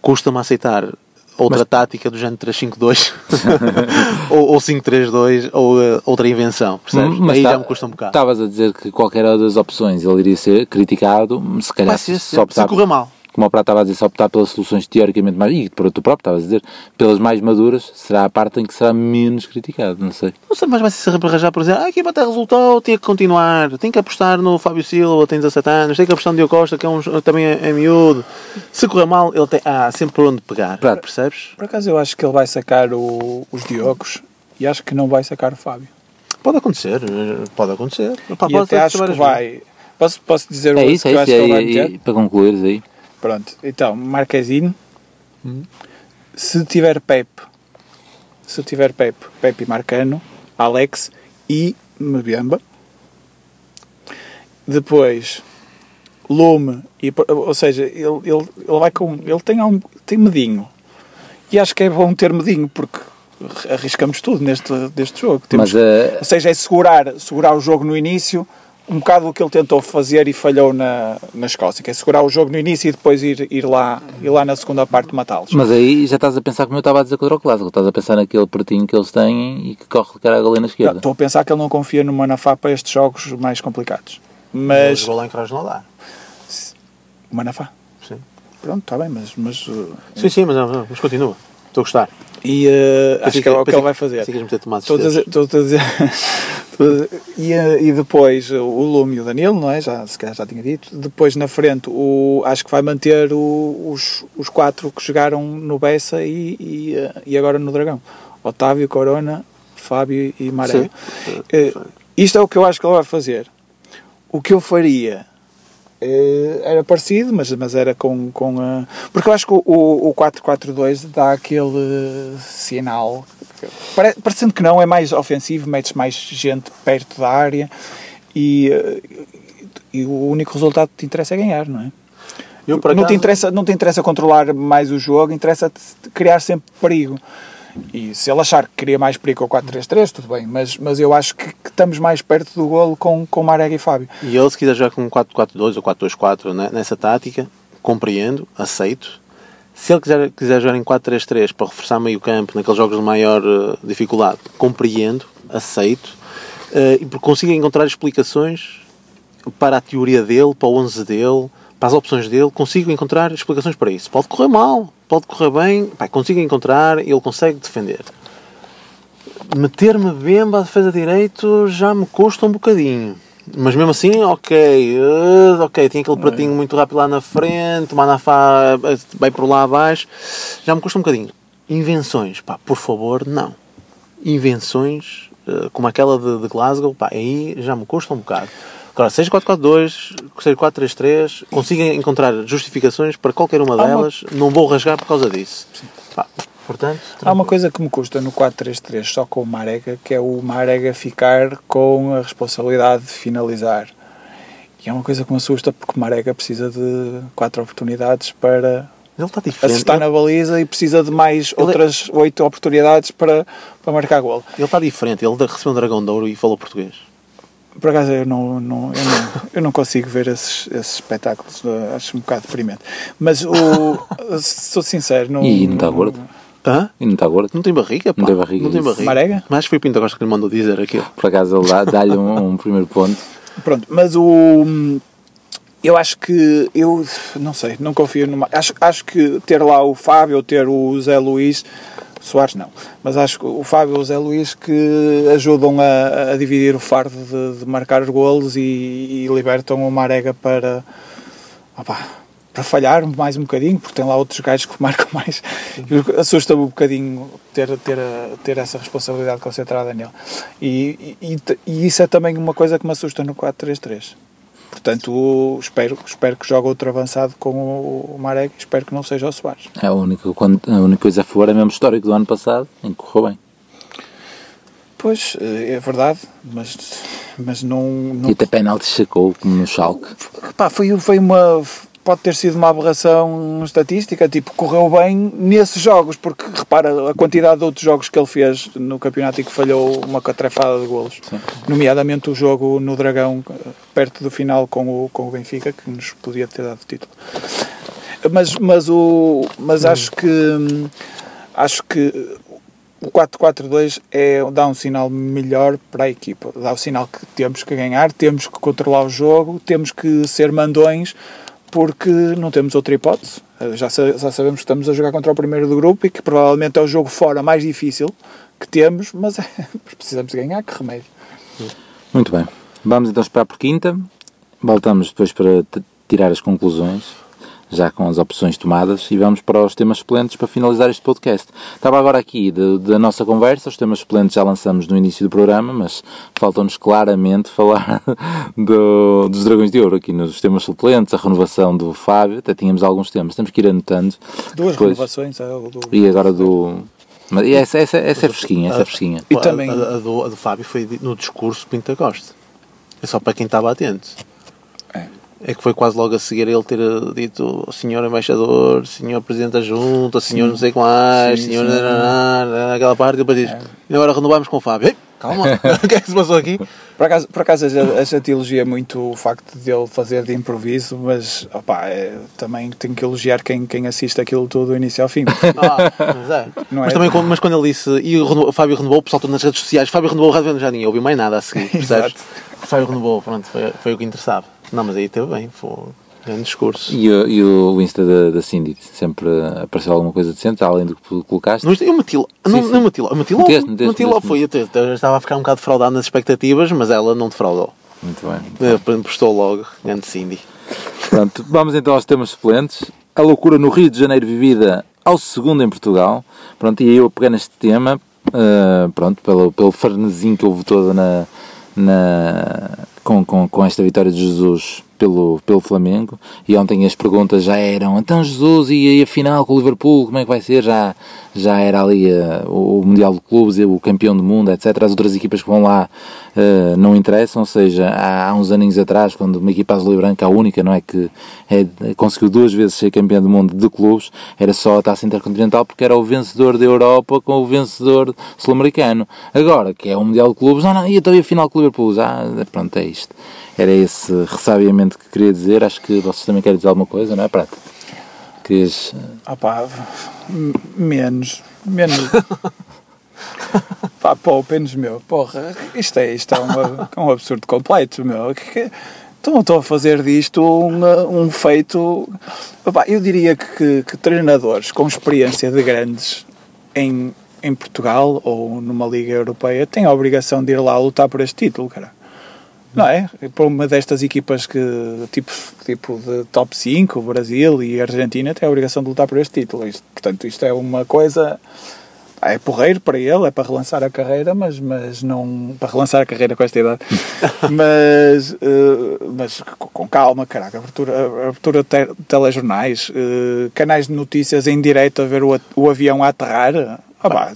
Speaker 5: Custa-me aceitar outra tática do género 3-5-2 ou, ou 5-3-2 ou eh, outra invenção, percebes? Aí
Speaker 1: tá-
Speaker 5: já me custa um bocado.
Speaker 1: Estavas a dizer que qualquer das opções ele iria ser criticado, se calhar
Speaker 5: ser
Speaker 1: se
Speaker 5: sempre,
Speaker 1: optar,
Speaker 5: se correr mal.
Speaker 1: Como o Prato estava a dizer, se optar pelas soluções teoricamente mais, e para tu próprio estavas a dizer, pelas mais maduras, será a parte em que será menos criticado, não sei.
Speaker 5: Não sei, mas vai ser sempre arranjar por dizer, ah, a equipa até resultou, tinha que continuar, tem que apostar no Fábio Silva, tem 17 anos, tem que apostar no Diogo Costa, que é um, também é, é miúdo. Se correr mal, ele tem há sempre por onde pegar,
Speaker 4: Claro.
Speaker 5: percebes?
Speaker 4: Por acaso eu acho que ele vai sacar o- os Diogos e acho que não vai sacar o Fábio.
Speaker 5: Pode acontecer, pode acontecer. Pá,
Speaker 4: e
Speaker 5: pode
Speaker 4: até acho que vai. Posso, posso dizer o
Speaker 1: É isso,
Speaker 4: que
Speaker 1: é
Speaker 4: eu
Speaker 1: isso,
Speaker 4: acho que ele vai meter?
Speaker 1: e, para concluires aí.
Speaker 4: Pronto, então, Marquezine. Se tiver Pepe, se tiver Pepe, Pepe e Marcano, Alex e Mbemba. Depois, Lume, e, ou seja, ele, ele, ele vai com. Ele tem, um, tem medinho. E acho que é bom ter medinho, porque arriscamos tudo neste, deste jogo. Temos,
Speaker 1: Mas eh,
Speaker 4: ou seja, é segurar, segurar o jogo no início, um bocado o que ele tentou fazer e falhou na, na Escócia, que é segurar o jogo no início e depois ir, ir, lá, ir lá na segunda parte matá-los.
Speaker 1: mas aí já estás a pensar como eu estava a dizer contra o Clássico, estás a pensar naquele pertinho que eles têm e que corre de cara a galena esquerda.
Speaker 4: Estou a pensar que ele não confia no Manafá para estes jogos mais complicados. Mas.
Speaker 5: jogou lá em Krasnodar.
Speaker 4: O Manafá.
Speaker 5: Sim.
Speaker 4: Pronto, está bem, mas. mas uh,
Speaker 5: Sim, sim, mas, não, mas continua. Estou a gostar.
Speaker 4: E uh, acho que é o que ele vai fazer. A dizer- e, uh, e depois uh, o Lume e o Danilo, não é? Já, se calhar já tinha dito. Depois na frente, o, acho que vai manter o- os, os quatro que jogaram no Bessa e, e, e agora no Dragão: Otávio, Corona, Fábio e Maré. Uh, isto é o que eu acho que ele vai fazer. O que eu faria eh, era parecido, mas, mas era com, com a... Porque eu acho que o, o 4-4-2 dá aquele sinal, pare- parecendo que não, é mais ofensivo, metes mais gente perto da área e, eh, e o único resultado que te interessa é ganhar, não é?
Speaker 5: Eu,
Speaker 4: não, te
Speaker 5: acaso-
Speaker 4: interessa, não te interessa controlar mais o jogo, interessa-te criar sempre perigo. E se ele achar que cria mais perigo com o 4-3-3, tudo bem, mas, mas eu acho que, que estamos mais perto do golo com, com Marega e Fábio.
Speaker 5: E ele, se quiser jogar com um 4-4-2 ou 4-2-4 né, nessa tática, compreendo, aceito. Se ele quiser, quiser jogar em 4-3-3 para reforçar meio campo, naqueles jogos de maior eh, dificuldade, compreendo, aceito. Eh, e porque consigo encontrar explicações para a teoria dele, para o 11 dele, para as opções dele, consigo encontrar explicações para isso. Pode correr mal, pode correr bem, pá, consigo encontrar, ele consegue defender. Meter-me bem à defesa de direito já me custa um bocadinho. Mas mesmo assim, ok, eh, ok, tinha aquele pratinho muito rápido lá na frente, Manafá eh, vai por lá abaixo, já me custa um bocadinho. Invenções, pá, por favor, não. Invenções eh, como aquela de, de Glasgow, pá, aí já me custa um bocado. Agora, seja 4-4-2, seja 4-3-3, consigo encontrar justificações para qualquer uma
Speaker 4: Há uma-
Speaker 5: delas, não vou rasgar por causa disso. Pá, portanto,
Speaker 4: Há uma coisa que me custa no 4-3-3 só com o Marega, que é o Marega ficar com a responsabilidade de finalizar. E é uma coisa que me assusta porque o Marega precisa de quatro oportunidades para
Speaker 5: ele está diferente.
Speaker 4: acertar na baliza e precisa de mais outras oito oportunidades para, para marcar golo.
Speaker 5: Ele está diferente, ele recebeu um dragão de ouro e falou português.
Speaker 4: Por acaso eu não, não- eu não, eu não consigo ver esses, esses espetáculos, eh, acho um bocado deprimente. Mas o, sou sincero, não.
Speaker 1: E não está gordo?
Speaker 5: Hã?
Speaker 1: E não está gordo?
Speaker 5: Não tem barriga, pá.
Speaker 1: Não tem barriga,
Speaker 5: Não tem barriga.
Speaker 4: Marega?
Speaker 5: Mas foi o Pinto Costa que lhe mandou dizer aquilo.
Speaker 1: Por acaso ele dá- dá-lhe um, um primeiro ponto.
Speaker 4: Pronto, mas o. Eu acho que. Eu não sei, não confio numa. Acho, acho que ter lá o Fábio ou ter o Zé Luís. Soares não, mas acho que o Fábio e o Zé Luís que ajudam a, a dividir o fardo de, de marcar os golos e, e libertam o Marega para. opá, para falhar mais um bocadinho, porque tem lá outros gajos que marcam mais. Assusta-me um bocadinho ter, ter, ter essa responsabilidade concentrada nele. E, e- e isso é também uma coisa que me assusta no 4-3-3. Portanto, espero, espero que jogue outro avançado com o, Marek espero que não seja o Soares.
Speaker 1: É a única, a única coisa a favor é mesmo histórico do ano passado, em que correu bem.
Speaker 4: Pois, eh, é verdade, mas, mas não... não
Speaker 1: E até penalti sacou, como no Schalke.
Speaker 4: Pá, foi, foi uma. Pode ter sido uma aberração estatística, tipo, correu bem nesses jogos, porque repara a quantidade de outros jogos que ele fez no campeonato e que falhou uma catrefada de golos. Nomeadamente o jogo no Dragão, perto do final com o, com o Benfica, que nos podia ter dado título. Mas, mas, o, mas acho que. Acho que o 4-4-2 é, dá um sinal melhor para a equipa. Dá o sinal que temos que ganhar, temos que controlar o jogo, temos que ser mandões, porque não temos outra hipótese. Eh, Já, já sabemos que estamos a jogar contra o primeiro do grupo e que provavelmente é o jogo fora mais difícil que temos, mas é, precisamos ganhar, que remédio.
Speaker 1: Muito bem. Vamos então esperar por quinta. Voltamos depois para tirar as conclusões, já com as opções tomadas, e vamos para os temas suplentes para finalizar este podcast. Estava agora aqui de- da nossa conversa, os temas suplentes já lançamos no início do programa, mas faltam-nos claramente falar do- dos Dragões de Ouro aqui nos temas suplentes, a renovação do Fábio, até tínhamos alguns temas, temos que ir anotando.
Speaker 4: Duas
Speaker 1: Depois-
Speaker 4: renovações. é, o do-
Speaker 1: E agora do. Mas e essa, essa, essa é fresquinha, essa é fresquinha.
Speaker 4: E também-
Speaker 5: A, a do, a do Fábio foi no discurso Pinto da Costa. É só para quem estava atento.
Speaker 4: É.
Speaker 5: É que foi quase logo a seguir ele ter uh, dito senhor embaixador, senhor presidente da junta, senhor não sei quais,
Speaker 4: Sim,
Speaker 5: senhor
Speaker 4: sim.
Speaker 5: aquela parte, e depois diz, e agora renovamos com o Fábio. Ei, calma, o que é que se passou aqui?
Speaker 4: Por acaso, por acaso a gente- a gente elogia muito o facto de ele fazer de improviso, mas opá, é, também tenho que elogiar quem, quem assiste aquilo tudo do início ao fim.
Speaker 5: Ah, mas é. Mas
Speaker 4: é?
Speaker 5: também quando, mas quando ele disse, e o, Fábio renovou, o pessoal todo nas redes sociais, Fábio renovou, o rádio já ninguém ouviu mais nada a seguir, percebes? Fábio renovou, pronto, foi, foi o que interessava. Não, mas aí teve bem, foi um grande discurso.
Speaker 1: E, o- e o Insta da, da Cindy, sempre apareceu alguma coisa decente, além do que tu colocaste.
Speaker 5: Não, isto- eu meti lá, não,
Speaker 1: sim.
Speaker 5: não meti lá, eu meti logo,
Speaker 1: Meteste, meteste,
Speaker 5: meti logo,
Speaker 1: meteste.
Speaker 5: foi, eu, te- eu já estava a ficar um bocado defraudado nas expectativas, mas ela não defraudou.
Speaker 1: Muito bem.
Speaker 5: Eh, Postou logo, grande Cindy.
Speaker 1: Pronto, vamos então aos temas suplentes. A loucura no Rio de Janeiro vivida ao segundo em Portugal. Pronto, e aí eu peguei neste tema, ah, pronto, pelo, pelo farnezinho que houve toda na, na, com, com, com esta vitória de Jesus pelo, pelo Flamengo e ontem as perguntas já eram então Jesus e, e a final com o Liverpool como é que vai ser? Já, já era ali uh, o Mundial de Clubes, o campeão do mundo, etc. As outras equipas que vão lá uh, não interessam, ou seja, há, há uns aninhos atrás, quando uma equipa azul e branca, a única, não é que é, conseguiu duas vezes ser campeão do mundo de clubes, era só a taça intercontinental porque era o vencedor da Europa com o vencedor sul-americano. Agora, que é o Mundial de Clubes, não, não, e então a final com o Liverpool, já, pronto, é isto. Era esse ressabiamento que queria dizer. Acho que vocês também querem dizer alguma coisa, não é, Prata? Querias...
Speaker 4: Ah pá, menos, menos. pá, poupem-nos, meu, porra, isto é, isto é um, um absurdo completo, meu. Que, então estou a fazer disto um, um feito. Eu diria que, que, treinadores com experiência de grandes em, em Portugal ou numa Liga Europeia têm a obrigação de ir lá lutar por este título, cara não é? Para uma destas equipas que, tipo, tipo de top 5, o Brasil e a Argentina, tem a obrigação de lutar por este título. Isto, portanto, isto é uma coisa. É porreiro para ele, é para relançar a carreira, mas, mas não. para relançar a carreira com esta idade. mas, uh, mas com calma, caraca. Abertura, abertura de telejornais, uh, canais de notícias em direto a ver o, o avião a aterrar. Ah, bah,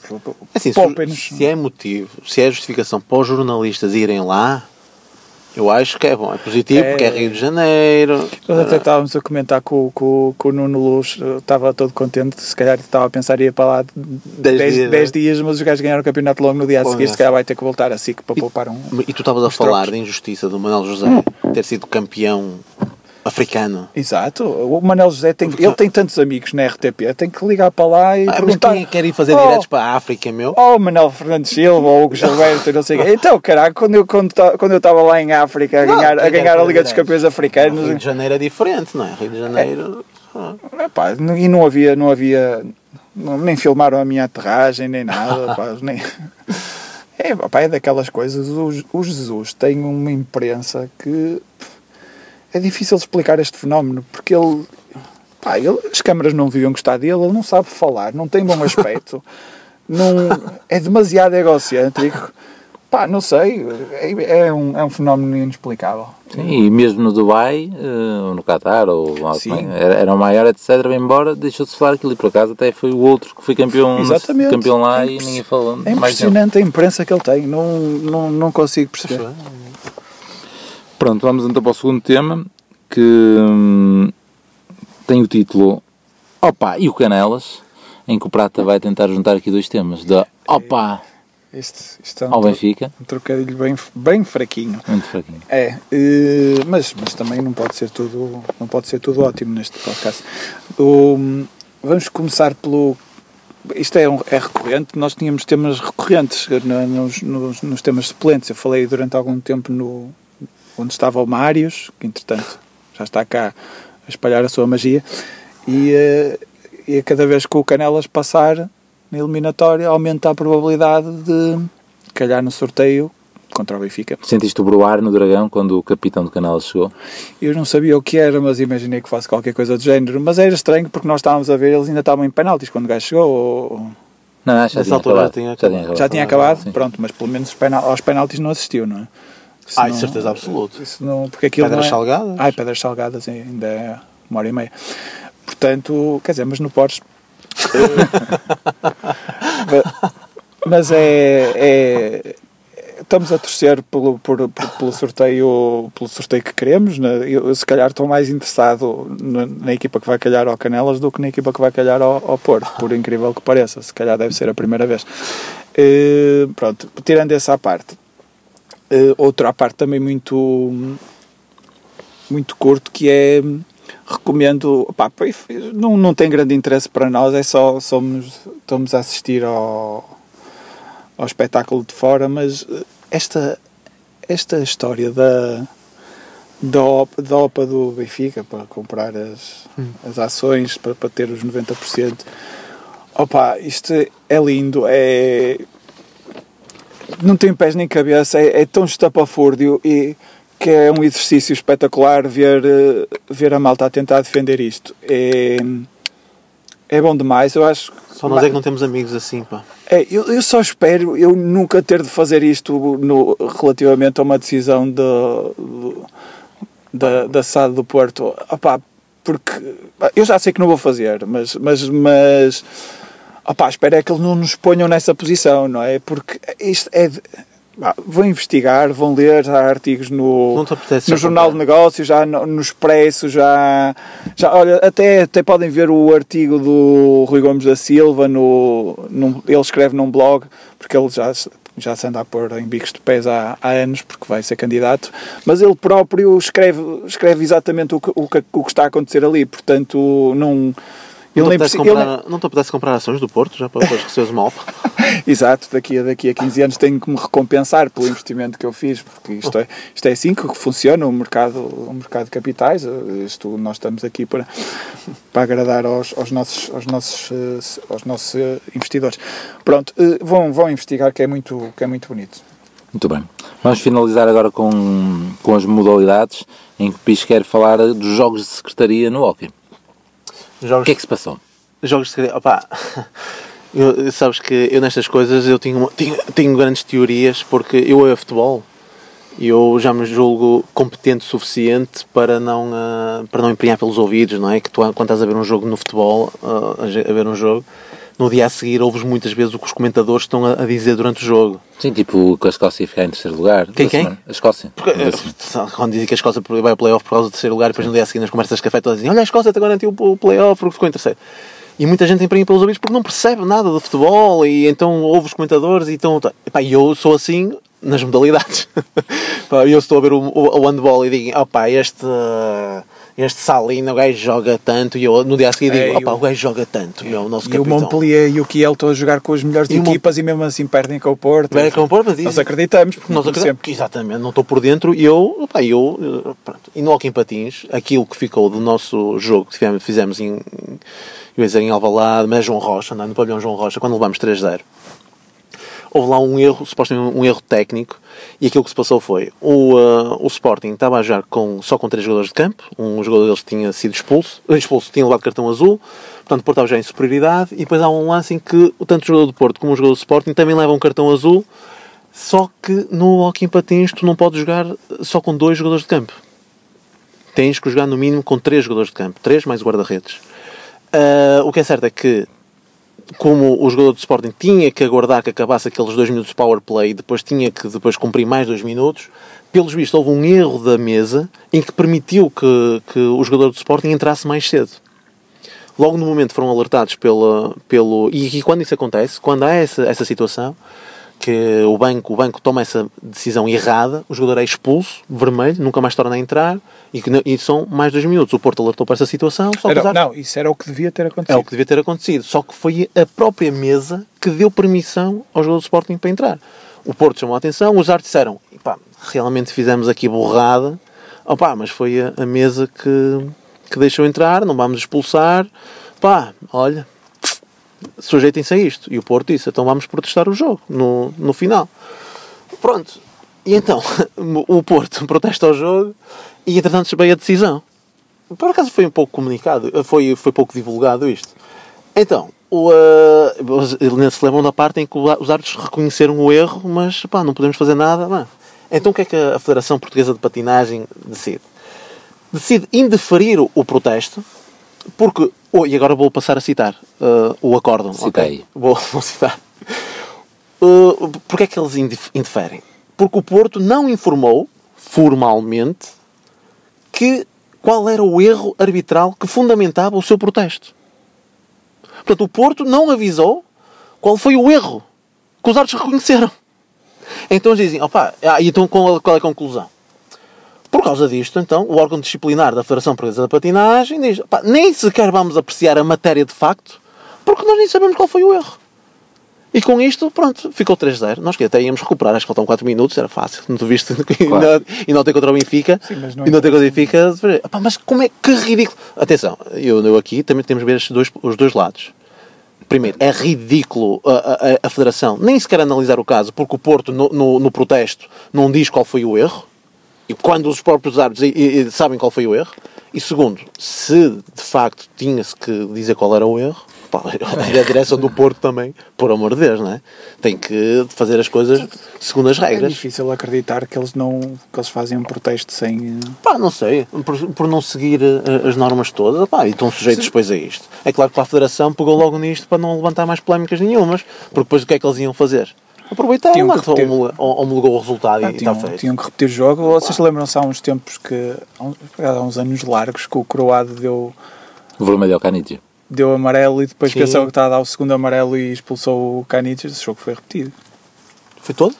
Speaker 5: assim, se, se é motivo, se é justificação para os jornalistas irem lá, eu acho que é bom, é positivo, é... porque é Rio de Janeiro.
Speaker 4: Nós até estávamos a comentar com, com, com o Nuno Luz, estava todo contente, se calhar estava a pensar ir para lá 10 dias, né? dias, mas os gajos ganharam o campeonato logo no dia a seguir, se calhar vai ter que voltar a SIC para
Speaker 5: e,
Speaker 4: poupar um.
Speaker 5: E tu estavas a falar da injustiça do Manuel José ter sido campeão africano.
Speaker 4: Exato. O Manel José tem, ele tem tantos amigos na RTP, tem que ligar para lá e ah, perguntar.
Speaker 5: Mas quem é quer ir fazer oh, diretos para a África, meu?
Speaker 4: Oh, Manel Fernandes Silva, ou Hugo Gilberto, não sei o quê. Então, caraca, quando eu quando, quando eu estava lá em África a não, ganhar, a, ganhar a Liga dos Campeões Africanos.
Speaker 5: Rio de Janeiro é diferente, não é? Rio de Janeiro.
Speaker 4: É, é pá, e não havia, não havia. Nem filmaram a minha aterragem, nem nada, pá, nem. É, pá, é daquelas coisas. O, o Jesus tem uma imprensa que é difícil explicar este fenómeno, porque ele, pá, ele, as câmaras não deviam gostar dele, ele não sabe falar, não tem bom aspecto, não, é demasiado egocêntrico. Pá, não sei, é, é, um, é um fenómeno inexplicável.
Speaker 1: Sim, e mesmo no Dubai, uh, no Qatar, ou era, era o maior, etc. Embora deixou-se falar aquilo, e por acaso até foi o outro que foi campeão, Exatamente. campeão lá é e ninguém falou.
Speaker 4: É impressionante a imprensa que ele tem, não, não, não consigo perceber.
Speaker 1: Pronto, vamos então para o segundo tema, que hum, tem o título Opa e o Canelas, em que o Prata vai tentar juntar aqui dois temas, da Opa
Speaker 4: este, este é
Speaker 1: um ao Benfica.
Speaker 4: Um trocadilho bem, bem fraquinho.
Speaker 1: Muito fraquinho.
Speaker 4: É, uh, mas, mas também não pode ser tudo, não pode ser tudo ótimo neste podcast. O, vamos começar pelo isto é, um, é recorrente, nós tínhamos temas recorrentes nos, nos, nos, temas suplentes. Eu falei durante algum tempo no, onde estava o Mários, que entretanto já está cá a espalhar a sua magia, e, uh, e a cada vez que o Canelas passar na eliminatória aumenta a probabilidade de calhar no sorteio contra o Benfica.
Speaker 1: Sentiste o broar no Dragão quando o capitão do Canelas chegou?
Speaker 4: Eu não sabia o que era, mas imaginei que fosse qualquer coisa do género. Mas era estranho porque nós estávamos a ver, eles ainda estavam em penaltis quando o gajo chegou. Ou...
Speaker 1: Não, já, tinha acabado. já tinha acabado. Já tinha acabado,
Speaker 4: já tinha acabado? pronto, mas pelo menos aos penaltis não assistiu, não é?
Speaker 5: Não, certeza absoluta.
Speaker 4: Isso não, porque aquilo
Speaker 5: pedras
Speaker 4: é...
Speaker 5: salgadas?
Speaker 4: Ai, pedras salgadas ainda é uma hora e meia. Portanto, quer dizer, mas no Porsche. mas é, é, Estamos a torcer pelo, por, por, pelo, sorteio, pelo sorteio que queremos. Né? Eu, se calhar, estou mais interessado na, na, equipa que vai calhar ao Canelas do que na equipa que vai calhar ao, ao Porto, por incrível que pareça. Se calhar deve ser a primeira vez. E, pronto, tirando essa parte Uh, outra parte também muito muito curto que é recomendo pá, não, não tem grande interesse para nós é só somos estamos a assistir ao, ao espetáculo de fora mas esta esta história da da OPA, da OPA do Benfica para comprar as, hum. as ações para, para ter os 90% opa, isto é lindo é não tem pés nem cabeça, é, é tão estapafúrdio e que é um exercício espetacular ver, eh, ver a malta a tentar defender isto. É, é bom demais, eu acho.
Speaker 5: Só nós é que não temos amigos assim, pá.
Speaker 4: É, eu, eu só espero eu nunca ter de fazer isto no, relativamente a uma decisão de, da, da SAD do Porto. Opá, porque pá, eu já sei que não vou fazer, mas, mas, mas opá, espero é que eles não nos ponham nessa posição, não é? Porque isto é. de- vão investigar, vão ler já artigos no, no Jornal de? Negócios, já no, no Expresso, já, já olha, até, até podem ver o artigo do Rui Gomes da Silva, no, num- ele escreve num blog, porque ele já, se- já se anda a pôr em bicos de pés há, há anos, porque vai ser candidato, mas ele próprio escreve, escreve exatamente o que, o, que, o que está a acontecer ali, portanto não... Ele
Speaker 5: Não te,
Speaker 4: precisa, ele
Speaker 5: não te apetece comprar ações do Porto já para depois receberes uma OPA?
Speaker 4: Exato, daqui a, daqui a 15 anos tenho que me recompensar pelo investimento que eu fiz, porque isto é, isto é assim que funciona o mercado, o mercado de capitais. Isto, nós estamos aqui para, para agradar aos, aos nossos, aos, nossos, eh, aos nossos eh, investidores. Pronto, eh, vão, vão investigar que é muito, que é muito bonito.
Speaker 1: Muito bem. Vamos finalizar agora com, com as modalidades em que o Pis quer falar dos jogos de secretaria no hockey. O
Speaker 5: Jogos,
Speaker 1: que é que se passou?
Speaker 5: jogos de. Opá, eu, sabes que eu nestas coisas eu tenho, tenho, tenho grandes teorias porque eu a futebol e eu já me julgo competente o suficiente para não, ah, para não empenhar pelos ouvidos, não é? Que tu quando estás a ver um jogo no futebol, ge- a ver um jogo, no dia a seguir ouves muitas vezes o que os comentadores estão a, a dizer durante o jogo.
Speaker 1: Sim, tipo que a Escócia ia ficar em terceiro lugar.
Speaker 5: Quem, quem?
Speaker 1: semana. A Escócia.
Speaker 5: Porque, eh, quando dizem que a Escócia vai ao playoff por causa do terceiro lugar, e depois no dia a seguir nas conversas de café todas dizem olha a Escócia te garantiu o playoff porque ficou em terceiro. E muita gente emprega pelos ouvidos porque não percebe nada de futebol e então ouve os comentadores e então... Epá, eu sou assim nas modalidades. Eu estou a ver o, o, o handball e digo, opá, este... Este Salino, o gajo joga tanto, e eu no dia a seguir
Speaker 4: É,
Speaker 5: digo,
Speaker 4: e
Speaker 5: opá,
Speaker 4: o-
Speaker 5: o gajo joga tanto, meu, o nosso
Speaker 4: E o
Speaker 5: capitão.
Speaker 4: Montpellier e o Kiel estão a jogar com as melhores
Speaker 5: E o
Speaker 4: equipas e mesmo assim perdem com o Porto.
Speaker 5: Perdem com o Porto, mas
Speaker 4: Nós acreditamos, porque
Speaker 5: Nós acreditamos,
Speaker 4: sempre.
Speaker 5: exatamente, não estou por dentro e eu, opá, eu eh, pronto. e no em Patins, aquilo que ficou do nosso jogo que tivemos- fizemos em, eu ia dizer em Alvalade, mas João Rocha, é? no pavilhão João Rocha, quando levámos 3-0, houve lá um erro, supostamente um erro técnico, e aquilo que se passou foi, o, eh, o Sporting estava a jogar com, só com três jogadores de campo, um jogador deles tinha sido expulso, eh, expulso, tinha levado cartão azul, portanto o Porto estava já em superioridade, e depois há um lance em que tanto o jogador do Porto como o jogador do Sporting também levam um cartão azul, só que no hockey patins tu não podes jogar só com dois jogadores de campo. Tens que jogar no mínimo com três jogadores de campo. Três mais guarda-redes. Ah, o que é certo é que como o jogador de Sporting tinha que aguardar que acabasse aqueles dois minutos de power play e depois tinha que depois cumprir mais dois minutos, pelos vistos houve um erro da mesa em que permitiu que, que o jogador do Sporting entrasse mais cedo. Logo no momento foram alertados pela, pelo. E, e quando isso acontece, quando há essa, essa situação, que o banco, o banco toma essa decisão errada, o jogador é expulso, vermelho, nunca mais torna a entrar, e, e são mais dois minutos. O Porto alertou para essa situação, só
Speaker 4: Era- não, isso era o que devia ter acontecido.
Speaker 5: é o que devia ter acontecido. Só que foi a própria mesa que deu permissão ao jogador do Sporting para entrar. O Porto chamou a atenção, os árbitros disseram: "Epá, realmente fizemos aqui borrada, Opá, mas foi a, a mesa que, que deixou entrar, não vamos expulsar. Pá, olha, sujeitem-se a isto. E o Porto disse: então vamos protestar o jogo no, no final. Pronto. E então, o Porto protesta o jogo e entretanto veio a decisão. Por acaso foi um pouco comunicado, foi, foi pouco divulgado isto. Então, o, uh, se lembram da parte em que os árbitros reconheceram o erro, mas pá, não podemos fazer nada. Então o que é que a Federação Portuguesa de Patinagem decide? Decide indeferir o protesto, porque. Oh, e agora vou passar a citar uh, o acórdão.
Speaker 1: Cita
Speaker 5: ok?
Speaker 1: aí.
Speaker 5: Vou, vou citar. Uh, porque é que eles indif- interferem? Porque o Porto não informou formalmente que qual era o erro arbitral que fundamentava o seu protesto. Portanto, o Porto não avisou qual foi o erro que os árbitros reconheceram. Então eles dizem, opá, ah, então qual é a conclusão? Por causa disto, então, o órgão disciplinar da Federação Portuguesa da Patinagem diz, opá, nem sequer vamos apreciar a matéria de facto, porque nós nem sabemos qual foi o erro. E com isto, pronto, ficou 3-0. Nós que até íamos recuperar, acho que faltam 4 minutos, era fácil. Não viste?
Speaker 1: Claro.
Speaker 5: E não tem contra o Benfica.
Speaker 4: Sim, mas não
Speaker 5: e não tem contra o Benfica. Epá, mas como é que ridículo. Atenção, eu, eu aqui também temos de ver estes dois, os dois lados. Primeiro, é ridículo a, a- a Federação nem sequer analisar o caso, porque o Porto, no, no- no protesto, não diz qual foi o erro. E quando os próprios árbitros e- e- sabem qual foi o erro. E segundo, se de facto tinha-se que dizer qual era o erro, Pá, a direção do Porto também, por amor de Deus, não é? Tem que fazer as coisas segundo as
Speaker 4: É
Speaker 5: regras.
Speaker 4: difícil acreditar que eles não que eles fazem um protesto sem. eh,
Speaker 5: Pá, não sei, por, por não seguir eh, as normas todas, pá, e estão sujeitos depois a isto. É claro que a Federação pegou logo nisto para não levantar mais polémicas nenhumas, porque depois o que é que eles iam fazer? Aproveitar,
Speaker 4: Tinham que
Speaker 5: mano,
Speaker 4: repetir.
Speaker 5: homologou o resultado
Speaker 4: Ah,
Speaker 5: e está
Speaker 4: tinham,
Speaker 5: feito.
Speaker 4: tinham que repetir o jogo. Vocês lembram-se há uns tempos que. Há uns, anos largos que o Croado deu,
Speaker 1: O vermelho ao Canidia.
Speaker 4: deu amarelo e depois
Speaker 5: Sim.
Speaker 4: pensou que estava a dar o segundo amarelo e expulsou o Caniches. Esse jogo foi repetido.
Speaker 5: Foi todo?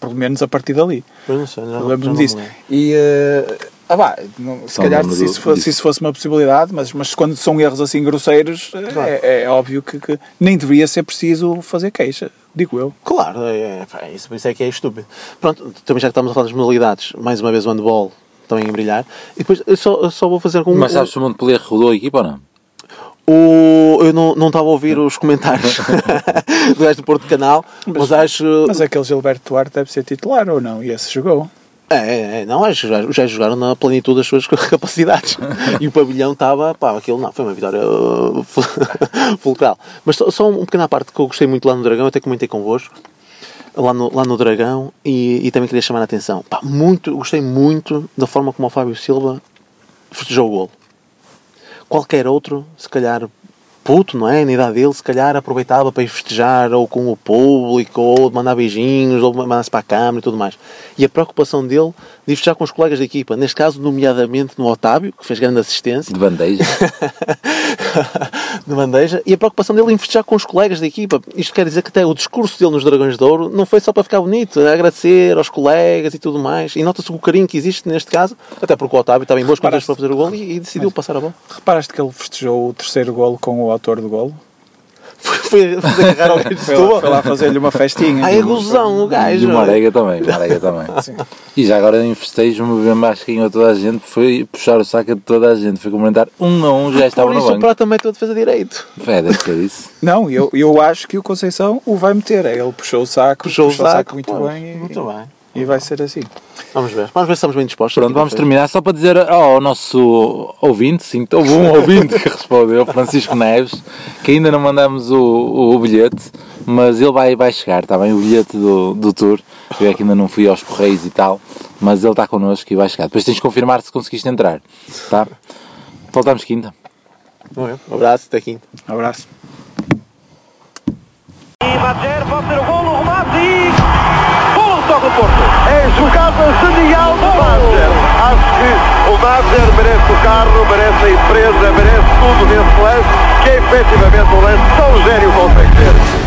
Speaker 4: Pelo menos a partir dali.
Speaker 5: Não sei,
Speaker 4: Eu
Speaker 5: não-
Speaker 4: lembro-me
Speaker 5: não
Speaker 4: disso.
Speaker 5: lembro.
Speaker 4: E. eh, ah, pá, não- se
Speaker 1: Não
Speaker 4: calhar se isso, fosse, se isso fosse uma possibilidade, mas, mas quando são erros assim grosseiros, eh, é, é óbvio que, que nem deveria ser preciso fazer queixa, digo eu.
Speaker 5: Claro, é, é, pá, isso, isso é que é estúpido. Pronto, também já que estamos a falar das modalidades, mais uma vez o handball também em brilhar. E depois eu só, eu só vou fazer com um.
Speaker 1: Mas sabes se o Montpellier rodou a equipa ou não?
Speaker 5: O, eu não, não estava a ouvir os comentários do gajo do Porto Canal, mas, acho.
Speaker 4: Mas aquele Gilberto Duarte deve ser titular ou não? E esse jogou.
Speaker 5: É, é, é, não, já- os gajos jogaram na plenitude das suas capacidades. e o pavilhão estava, pá, aquilo não, foi uma vitória uh, fu- fulcral. Mas só, só um pequeno à parte que eu gostei muito lá no Dragão, até comentei convosco, lá no, lá no Dragão, e, e também queria chamar a atenção. Pá, muito, gostei muito da forma como o Fábio Silva festejou o golo. Qualquer outro, se calhar puto, não é? Na idade dele, se calhar aproveitava para ir festejar ou com o público, ou mandar beijinhos, ou mandar-se para a câmara e tudo mais. E a preocupação dele de festejar com os colegas da equipa, neste caso, nomeadamente no Otávio, que fez grande assistência,
Speaker 1: De bandeja.
Speaker 5: de bandeja, e a preocupação dele em festejar com os colegas da equipa. Isto quer dizer que até o discurso dele nos Dragões de Ouro não foi só para ficar bonito, é agradecer aos colegas e tudo mais. E nota-se o carinho que existe neste caso, até porque o Otávio estava em boas condições para fazer o gol e, e decidiu passar a bola.
Speaker 4: Reparaste que ele festejou o terceiro golo com o autor do golo?
Speaker 5: Foi fazer agarrar ao gajo de
Speaker 4: Foi lá,
Speaker 5: Setúbal.
Speaker 4: foi lá fazer-lhe uma festinha.
Speaker 5: Ah, é gozão o gajo.
Speaker 1: E o Marega também. o Marega também. E já agora em festejo, me bem mais que a toda a gente foi puxar o saco de toda a gente. Foi comentar um a um, já estava
Speaker 5: Por
Speaker 1: no
Speaker 5: isso o
Speaker 1: banco.
Speaker 5: Prato também tem defesa direito.
Speaker 1: É, deve ser isso.
Speaker 4: Não, eu, eu acho que o Conceição o vai meter. Ele puxou o saco,
Speaker 5: Puxou o saco,
Speaker 4: muito
Speaker 5: pois,
Speaker 4: bem e,
Speaker 5: Muito bem.
Speaker 4: E vai ser assim.
Speaker 5: Vamos ver. Vamos ver se estamos bem dispostos.
Speaker 1: Pronto, vamos
Speaker 5: na
Speaker 1: terminar só para dizer ao nosso ouvinte, sim, houve um ouvinte que respondeu, Francisco Neves, que ainda não mandamos o, o, bilhete, mas ele vai, vai chegar, está bem? O bilhete do, do tour, eu é que ainda não fui aos correios e tal, mas ele está connosco e vai chegar. Depois tens de confirmar se conseguiste entrar, tá? Voltamos quinta.
Speaker 5: Um abraço, até quinta.
Speaker 4: Um abraço.
Speaker 2: E Madjer pode ser o gol, o remate e... Porto.
Speaker 7: É jogada genial do Madger. Acho que o Madger merece o carro, merece a empresa, merece tudo nesse lance, que é efetivamente um lance tão gênio consegue ser.